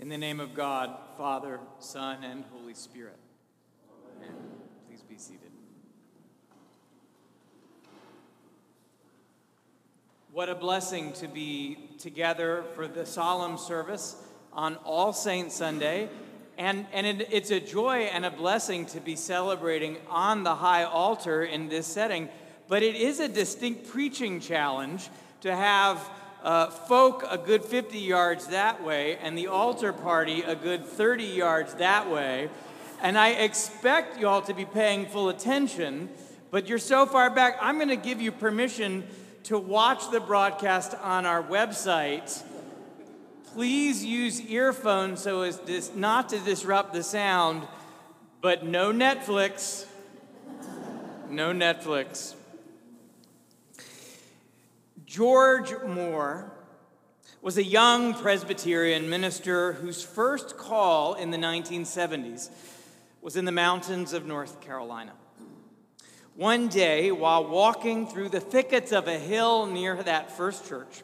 In the name of God, Father, Son, and Holy Spirit. Amen. Please be seated. What a blessing to be together for the solemn service on All Saints Sunday. And, and it, it's a joy and a blessing to be celebrating on the high altar in this setting. But it is a distinct preaching challenge to have uh, folk a good 50 yards that way, and the altar party a good 30 yards that way. And I expect you all to be paying full attention, but you're so far back, I'm going to give you permission to watch the broadcast on our website. Please use earphones so as dis- not to disrupt the sound, but no Netflix. No Netflix. George Moore was a young Presbyterian minister whose first call in the 1970s was in the mountains of North Carolina. One day, while walking through the thickets of a hill near that first church,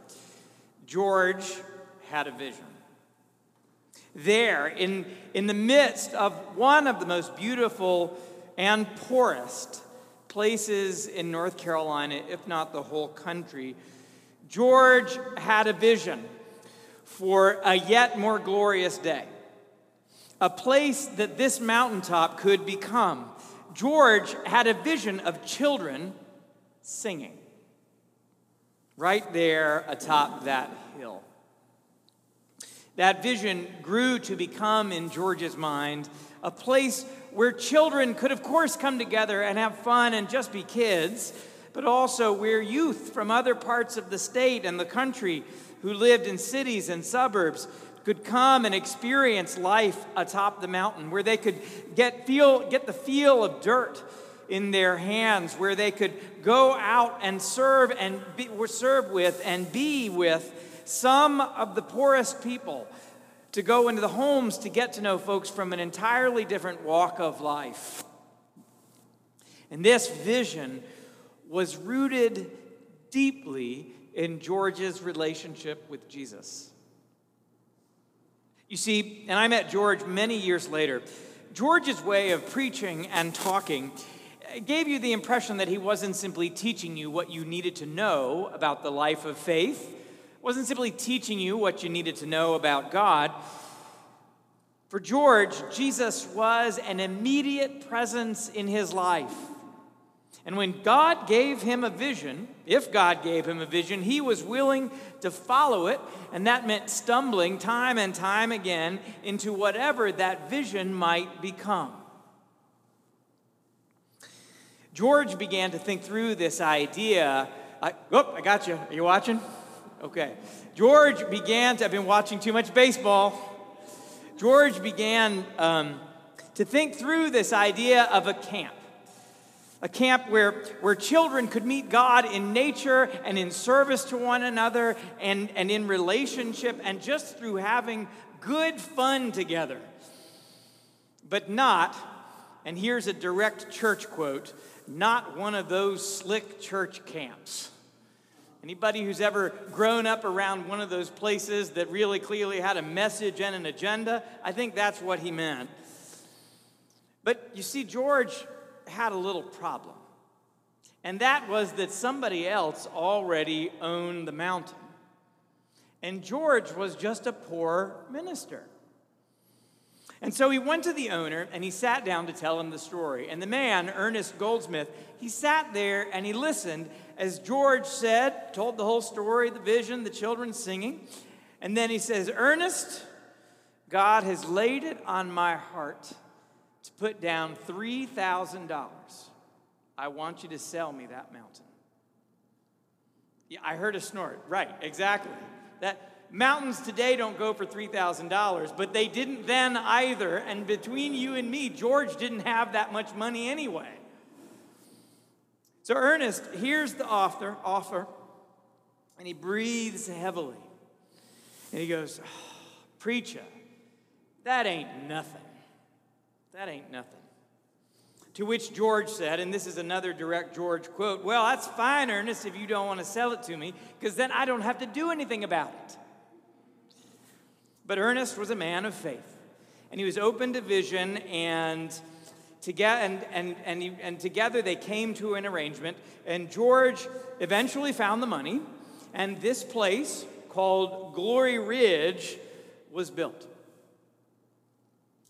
George had a vision. There, in, in the midst of one of the most beautiful and poorest places in North Carolina, if not the whole country, George had a vision for a yet more glorious day, a place that this mountaintop could become. George had a vision of children singing right there atop that hill. That vision grew to become, in George's mind, a place where children could, of course, come together and have fun and just be kids but also where youth from other parts of the state and the country who lived in cities and suburbs could come and experience life atop the mountain, where they could get, feel, get the feel of dirt in their hands, where they could go out and serve and be, serve with and be with some of the poorest people, to go into the homes to get to know folks from an entirely different walk of life. And this vision was rooted deeply in George's relationship with Jesus. You see, and I met George many years later. George's way of preaching and talking gave you the impression that he wasn't simply teaching you what you needed to know about the life of faith, wasn't simply teaching you what you needed to know about God. For George, Jesus was an immediate presence in his life. And when God gave him a vision, if God gave him a vision, he was willing to follow it, and that meant stumbling time and time again into whatever that vision might become. George began to think through this idea. I, oh, I got you. Are you watching? Okay. George began to, I've been watching too much baseball. George began um, to think through this idea of a camp a camp where, where children could meet God in nature and in service to one another and, and in relationship and just through having good fun together. But not, and here's a direct church quote, not one of those slick church camps. Anybody who's ever grown up around one of those places that really clearly had a message and an agenda, I think that's what he meant. But you see, George had a little problem. And that was that somebody else already owned the mountain. And George was just a poor minister. And so he went to the owner and he sat down to tell him the story. And the man, Ernest Goldsmith, he sat there and he listened as George said, told the whole story, the vision, the children singing. And then he says, Ernest, God has laid it on my heart to put down $3,000. I want you to sell me that mountain. Yeah, I heard a snort. Right, exactly. That mountains today don't go for $3,000, but they didn't then either. And between you and me, George didn't have that much money anyway. So Ernest hears the offer, offer, and he breathes heavily. And he goes, oh, Preacher, that ain't nothing. That ain't nothing. To which George said, and this is another direct George quote, Well, that's fine, Ernest, if you don't want to sell it to me, because then I don't have to do anything about it. But Ernest was a man of faith, and he was open to vision, and, together, and, and, and, and together they came to an arrangement. And George eventually found the money, and this place called Glory Ridge was built.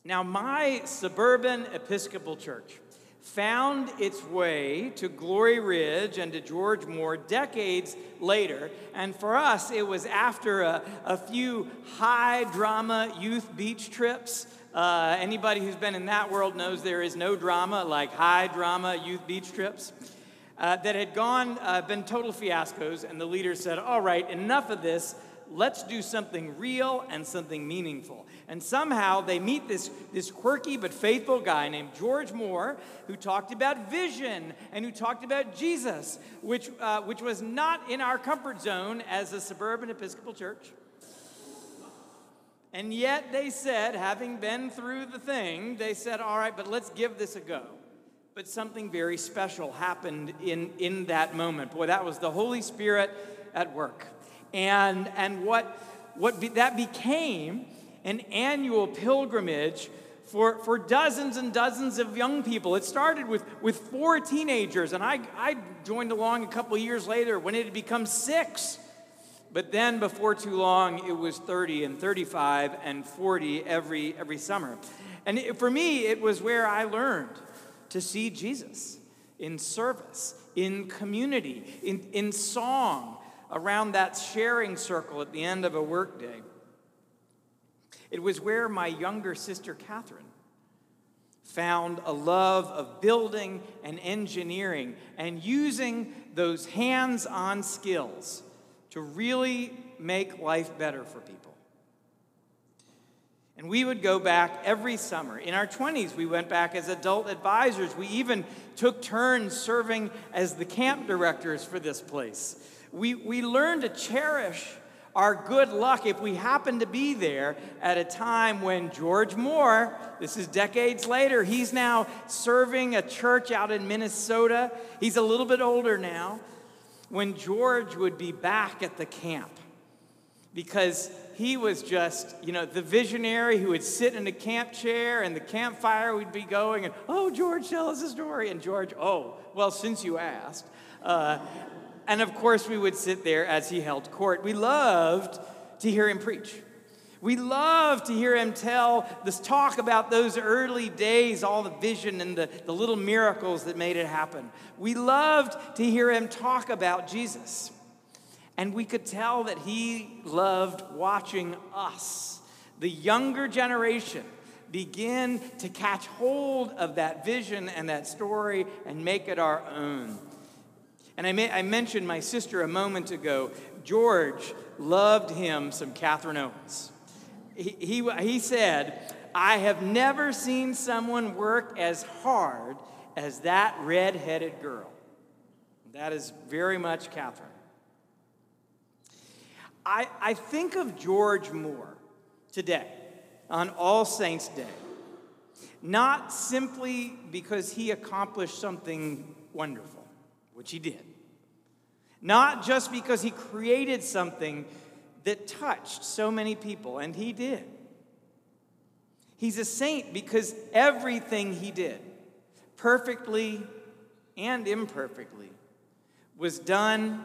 Now, my suburban Episcopal church found its way to Glory Ridge and to George Moore decades later. And for us, it was after a, a few high drama youth beach trips. Uh, anybody who's been in that world knows there is no drama like high drama youth beach trips. Uh, that had gone, uh, been total fiascos, and the leaders said, All right, enough of this let's do something real and something meaningful. And somehow they meet this, this quirky but faithful guy named George Moore who talked about vision and who talked about Jesus, which, uh, which was not in our comfort zone as a suburban Episcopal church. And yet they said, having been through the thing, they said, all right, but let's give this a go. But something very special happened in, in that moment. Boy, that was the Holy Spirit at work and, and what, what be, that became an annual pilgrimage for, for dozens and dozens of young people. It started with, with four teenagers, and I, I joined along a couple years later when it had become six. But then, before too long, it was 30 and 35 and 40 every, every summer. And it, for me, it was where I learned to see Jesus in service, in community, in, in song, around that sharing circle at the end of a workday. It was where my younger sister, Catherine, found a love of building and engineering and using those hands on skills to really make life better for people. And we would go back every summer. In our 20s, we went back as adult advisors. We even took turns serving as the camp directors for this place we, we learn to cherish our good luck if we happen to be there at a time when George Moore, this is decades later, he's now serving a church out in Minnesota. He's a little bit older now. When George would be back at the camp because he was just, you know, the visionary who would sit in a camp chair and the campfire would be going and, oh, George, tell us a story. And George, oh, well, since you asked. Uh, and of course, we would sit there as he held court. We loved to hear him preach. We loved to hear him tell this talk about those early days, all the vision and the, the little miracles that made it happen. We loved to hear him talk about Jesus. And we could tell that he loved watching us, the younger generation, begin to catch hold of that vision and that story and make it our own. And I, may, I mentioned my sister a moment ago. George loved him some Catherine Owens. He, he, he said, I have never seen someone work as hard as that red-headed girl. That is very much Catherine. I, I think of George Moore today on All Saints' Day, not simply because he accomplished something wonderful, which he did. Not just because he created something that touched so many people, and he did. He's a saint because everything he did, perfectly and imperfectly, was done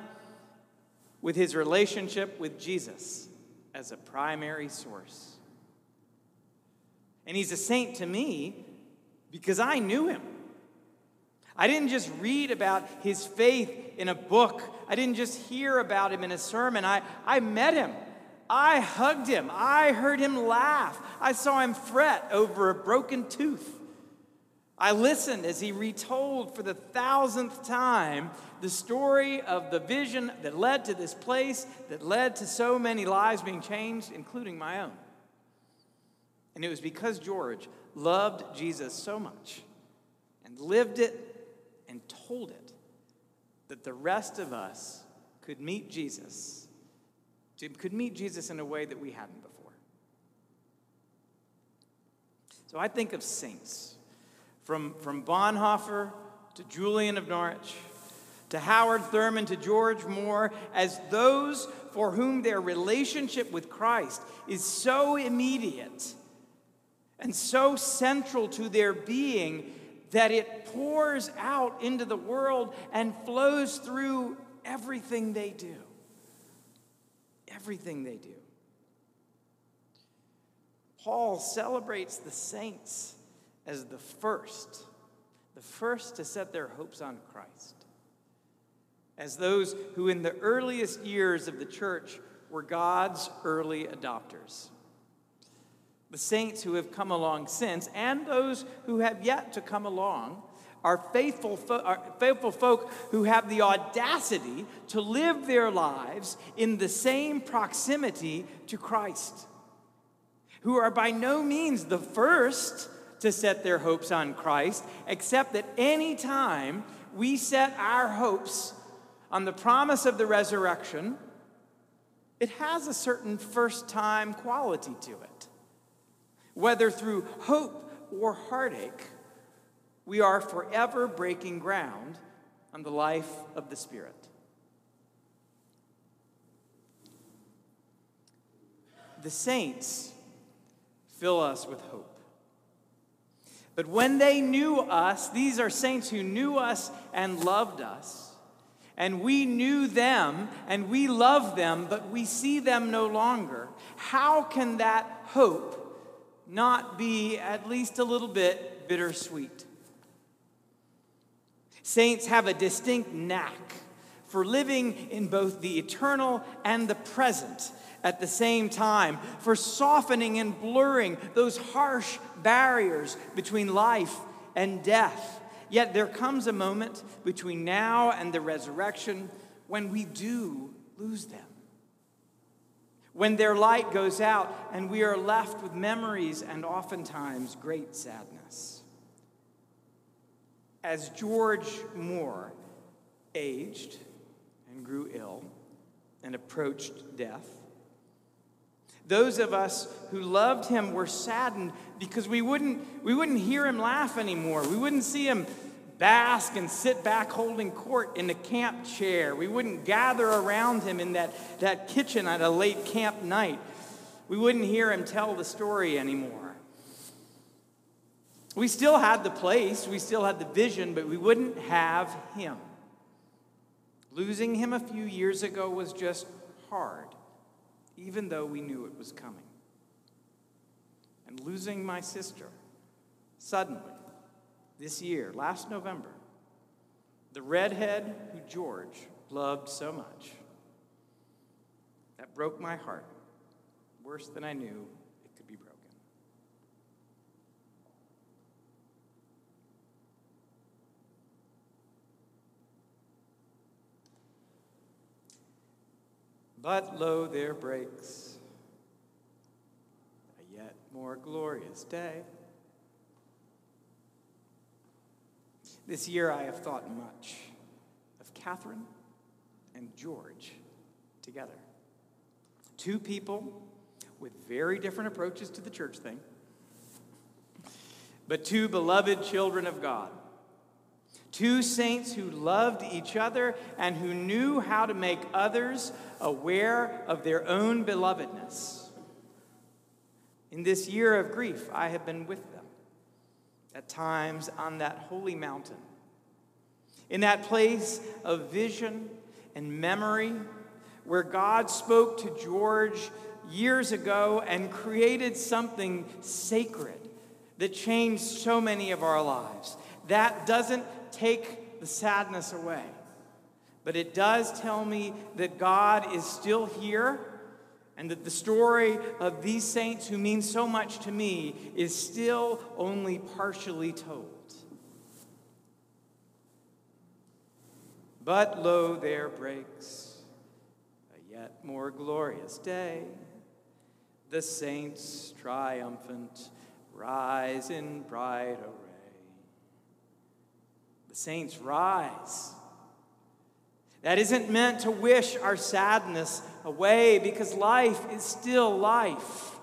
with his relationship with Jesus as a primary source. And he's a saint to me because I knew him. I didn't just read about his faith in a book, I didn't just hear about him in a sermon. I, I met him. I hugged him. I heard him laugh. I saw him fret over a broken tooth. I listened as he retold for the thousandth time the story of the vision that led to this place, that led to so many lives being changed, including my own. And it was because George loved Jesus so much and lived it and told it that the rest of us could meet Jesus, could meet Jesus in a way that we hadn't before. So I think of saints from, from Bonhoeffer to Julian of Norwich to Howard Thurman, to George Moore, as those for whom their relationship with Christ is so immediate and so central to their being that it pours out into the world and flows through everything they do. Everything they do. Paul celebrates the saints as the first, the first to set their hopes on Christ, as those who in the earliest years of the church were God's early adopters. The saints who have come along since, and those who have yet to come along, are faithful, fo- are faithful folk who have the audacity to live their lives in the same proximity to Christ, who are by no means the first to set their hopes on Christ, except that any time we set our hopes on the promise of the resurrection, it has a certain first time quality to it. Whether through hope or heartache, we are forever breaking ground on the life of the Spirit. The saints fill us with hope. But when they knew us, these are saints who knew us and loved us, and we knew them and we love them, but we see them no longer. How can that hope not be at least a little bit bittersweet? Saints have a distinct knack for living in both the eternal and the present at the same time, for softening and blurring those harsh barriers between life and death. Yet there comes a moment between now and the resurrection when we do lose them. When their light goes out and we are left with memories and oftentimes great sadness. As George Moore aged and grew ill and approached death, those of us who loved him were saddened because we wouldn't, we wouldn't hear him laugh anymore. We wouldn't see him bask and sit back holding court in the camp chair. We wouldn't gather around him in that, that kitchen at a late camp night. We wouldn't hear him tell the story anymore. We still had the place, we still had the vision, but we wouldn't have him. Losing him a few years ago was just hard even though we knew it was coming. And losing my sister suddenly this year, last November, the redhead who George loved so much, that broke my heart worse than I knew it could be broken. But lo, there breaks a yet more glorious day. This year I have thought much of Catherine and George together. Two people with very different approaches to the church thing, but two beloved children of God. Two saints who loved each other and who knew how to make others aware of their own belovedness. In this year of grief, I have been with them, at times on that holy mountain, in that place of vision and memory where God spoke to George years ago and created something sacred that changed so many of our lives. That doesn't take the sadness away. But it does tell me that God is still here and that the story of these saints who mean so much to me is still only partially told. But lo, there breaks a yet more glorious day. The saints triumphant rise in bright array. The saints rise. That isn't meant to wish our sadness away because life is still life.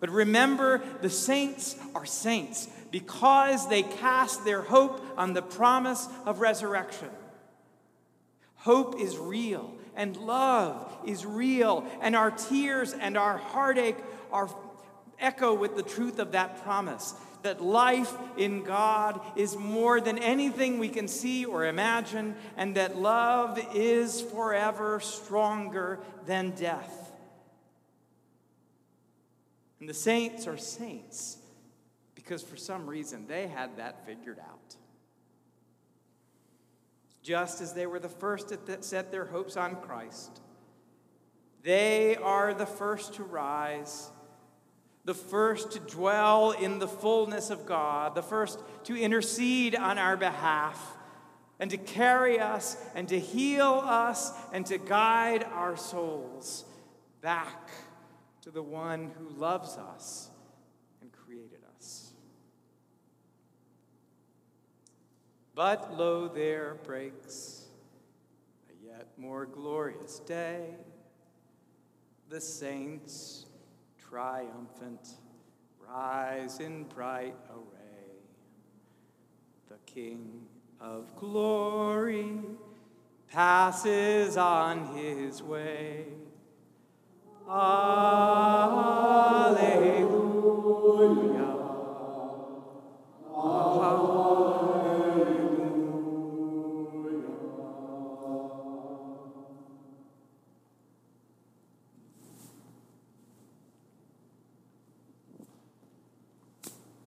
But remember, the saints are saints because they cast their hope on the promise of resurrection. Hope is real, and love is real, and our tears and our heartache are echo with the truth of that promise that life in God is more than anything we can see or imagine, and that love is forever stronger than death. And the saints are saints because for some reason they had that figured out. Just as they were the first to set their hopes on Christ, they are the first to rise the first to dwell in the fullness of God, the first to intercede on our behalf, and to carry us and to heal us and to guide our souls back to the one who loves us and created us. But lo, there breaks a yet more glorious day. The saints triumphant, rise in bright array. The King of glory passes on his way. Alleluia. Alleluia.